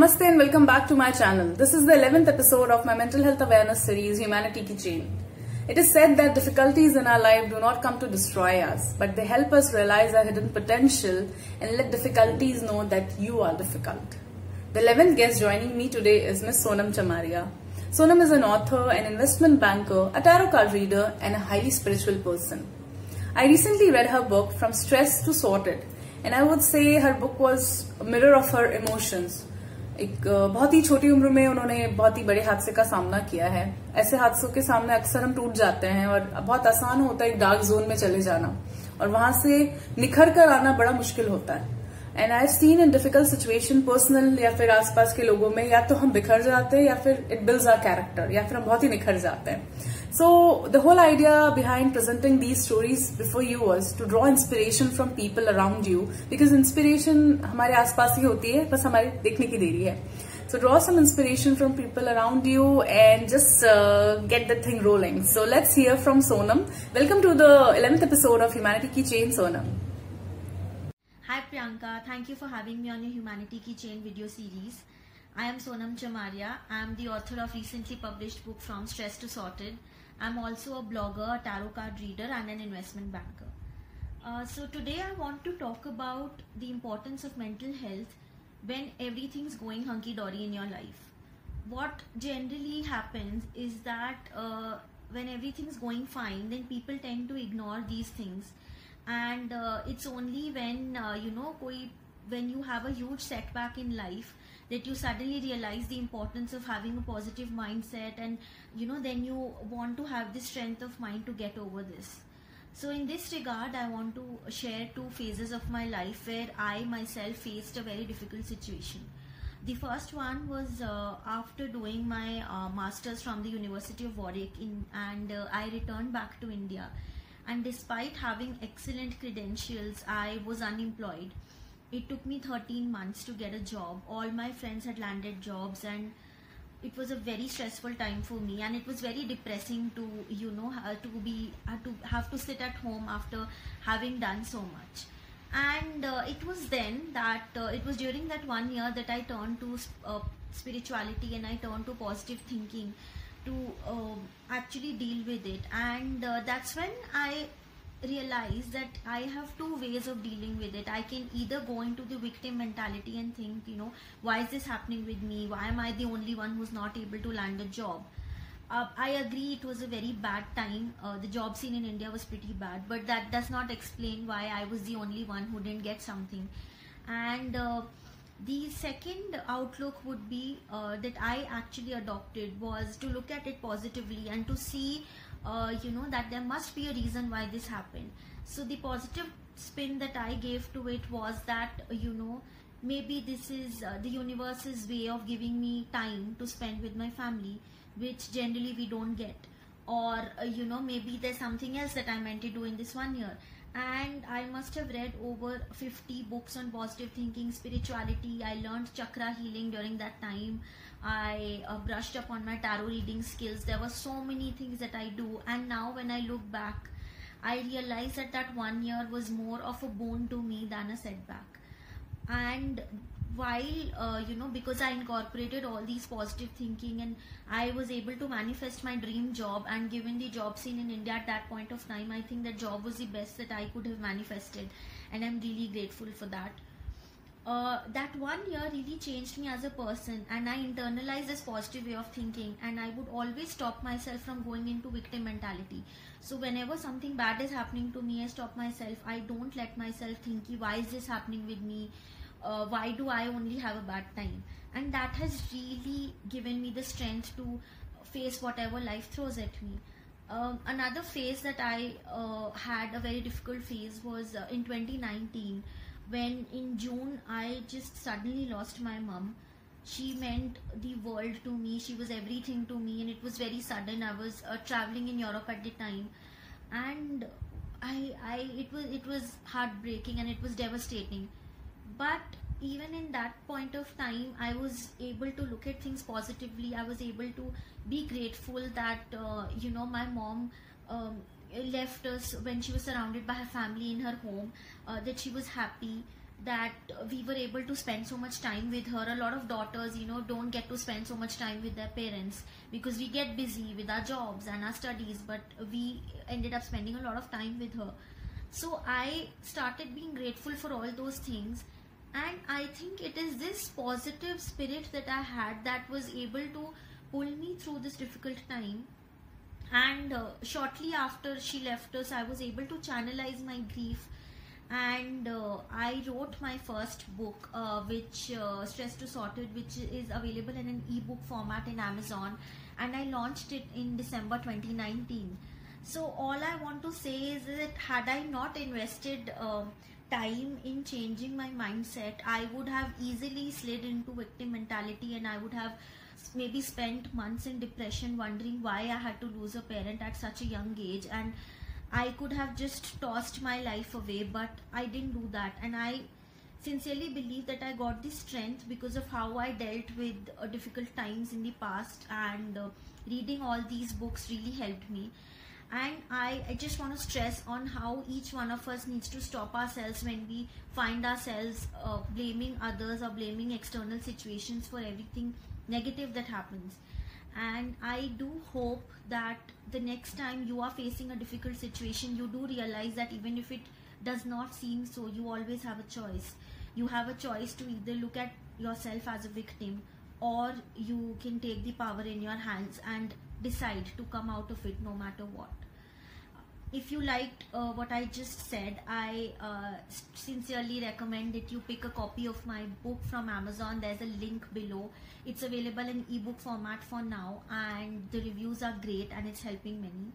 Namaste and welcome back to my channel. This is the 11th episode of my mental health awareness series Humanity Ki Chain. It is said that difficulties in our life do not come to destroy us, but they help us realize our hidden potential and let difficulties know that you are difficult. The 11th guest joining me today is Miss Sonam Chamaria. Sonam is an author, an investment banker, a tarot card reader, and a highly spiritual person. I recently read her book From Stress to Sorted, and I would say her book was a mirror of her emotions. एक बहुत ही छोटी उम्र में उन्होंने बहुत ही बड़े हादसे का सामना किया है। ऐसे हादसों के सामने अक्सर हम टूट जाते हैं और बहुत आसान होता है एक डार्क जोन में चले जाना। और वहाँ से निखर कर आना बड़ा मुश्किल होता है। And I seen in difficult situation personal या फिर आसपास के लोगों में, या तो हम बिखर जाते हैं या फिर इट बिल्स आर कैरेक्टर या फिर हम बहुत ही निखर जाते हैं। So the whole idea behind presenting these stories before you was to draw inspiration from people around you because inspiration हमारे आसपास ही होती है बस हमारे देखने की देरी है So draw some inspiration from people around you and just uh, get the thing rolling. So let's hear from Sonam. Welcome to the 11th episode of Humanity Ki Chain, Sonam. Hi Priyanka, thank you for having me on your Humanity Ki Chain video series. I am Sonam Chamaria. I am the author of recently published book From Stress to Sorted. I am also a blogger, a tarot card reader and an investment banker. Uh, so today I want to talk about the importance of mental health when everything's going hunky-dory in your life. What generally happens is that uh, when everything's going fine, then people tend to ignore these things and uh, it's only when uh, you know when you have a huge setback in life that you suddenly realize the importance of having a positive mindset and you know then you want to have the strength of mind to get over this. So in this regard i want to share two phases of my life where i myself faced a very difficult situation. The first one was uh, after doing my uh, masters from the university of warwick in, and uh, i returned back to india. And despite having excellent credentials i was unemployed it took me 13 months to get a job. All my friends had landed jobs and it was a very stressful time for me and it was very depressing to you know to be to have to sit at home after having done so much. And uh, it was then that uh, it was during that one year that i turned to uh, spirituality and i turned to positive thinking to um, actually deal with it. And uh, that's when i realized that i have two ways of dealing with it i can either go into the victim mentality and think you know why is this happening with me why am i the only one who's not able to land a job uh, I agree it was a very bad time. Uh, the job scene in India was pretty bad, but that does not explain why I was the only one who didn't get something. And uh, the second outlook would be uh, that I actually adopted was to look at it positively and to see, uh, you know, that there must be a reason why this happened. So the positive spin that I gave to it was that, you know, maybe this is uh, the universe's way of giving me time to spend with my family, which generally we don't get. Or, uh, you know, maybe there's something else that I meant to do in this one year and I must have read over 50 books on positive thinking, spirituality. I learned chakra healing during that time. I uh, brushed up on my tarot reading skills. There were so many things that I do, and now when I look back, I realize that that one year was more of a boon to me than a setback. And while uh, you know because i incorporated all these positive thinking and i was able to manifest my dream job and given the job scene in india at that point of time i think that job was the best that i could have manifested. And i'm really grateful for that. Uh, that one year really changed me as a person. And i internalized this positive way of thinking. And i would always stop myself from going into victim mentality. So whenever something bad is happening to me i stop myself. I don't let myself think why is this happening with me uh, why do I only have a bad time? And that has really given me the strength to face whatever life throws at me. Um, another phase that I uh, had a very difficult phase was uh, in 2019 when in June I just suddenly lost my mom. She meant the world to me. She was everything to me, and it was very sudden. I was uh, traveling in Europe at the time, and I, I, it was, it was heartbreaking and it was devastating but even in that point of time i was able to look at things positively i was able to be grateful that uh, you know my mom um, left us when she was surrounded by her family in her home uh, that she was happy that we were able to spend so much time with her. A lot of daughters, you know, don't get to spend so much time with their parents because we get busy with our jobs and our studies, but we ended up spending a lot of time with her. So I started being grateful for all those things. And I think it is this positive spirit that I had that was able to pull me through this difficult time. And uh, shortly after she left us i was able to channelize my grief. And uh, i wrote my first book uh, which uh, stress to sorted which is available in an ebook format in amazon. And i launched it in december 2019 so all i want to say is that had i not invested um, time in changing my mindset i would have easily slid into victim mentality and i would have maybe spent months in depression wondering why I had to lose a parent at such a young age and I could have just tossed my life away but I didn't do that. And I sincerely believe that I got the strength because of how I dealt with uh, difficult times in the past and uh, reading all these books really helped me and I, I just want to stress on how each one of us needs to stop ourselves when we find ourselves uh, blaming others or blaming external situations for everything negative that happens. And i do hope that the next time you are facing a difficult situation you do realize that even if it does not seem so you always have a choice. You have a choice to either look at yourself as a victim or you can take the power in your hands and decide to come out of it no matter what if you liked uh, what I just said, I uh, sincerely recommend that you pick a copy of my book from Amazon. There's a link below. It's available in ebook format for now, and the reviews are great and it's helping many.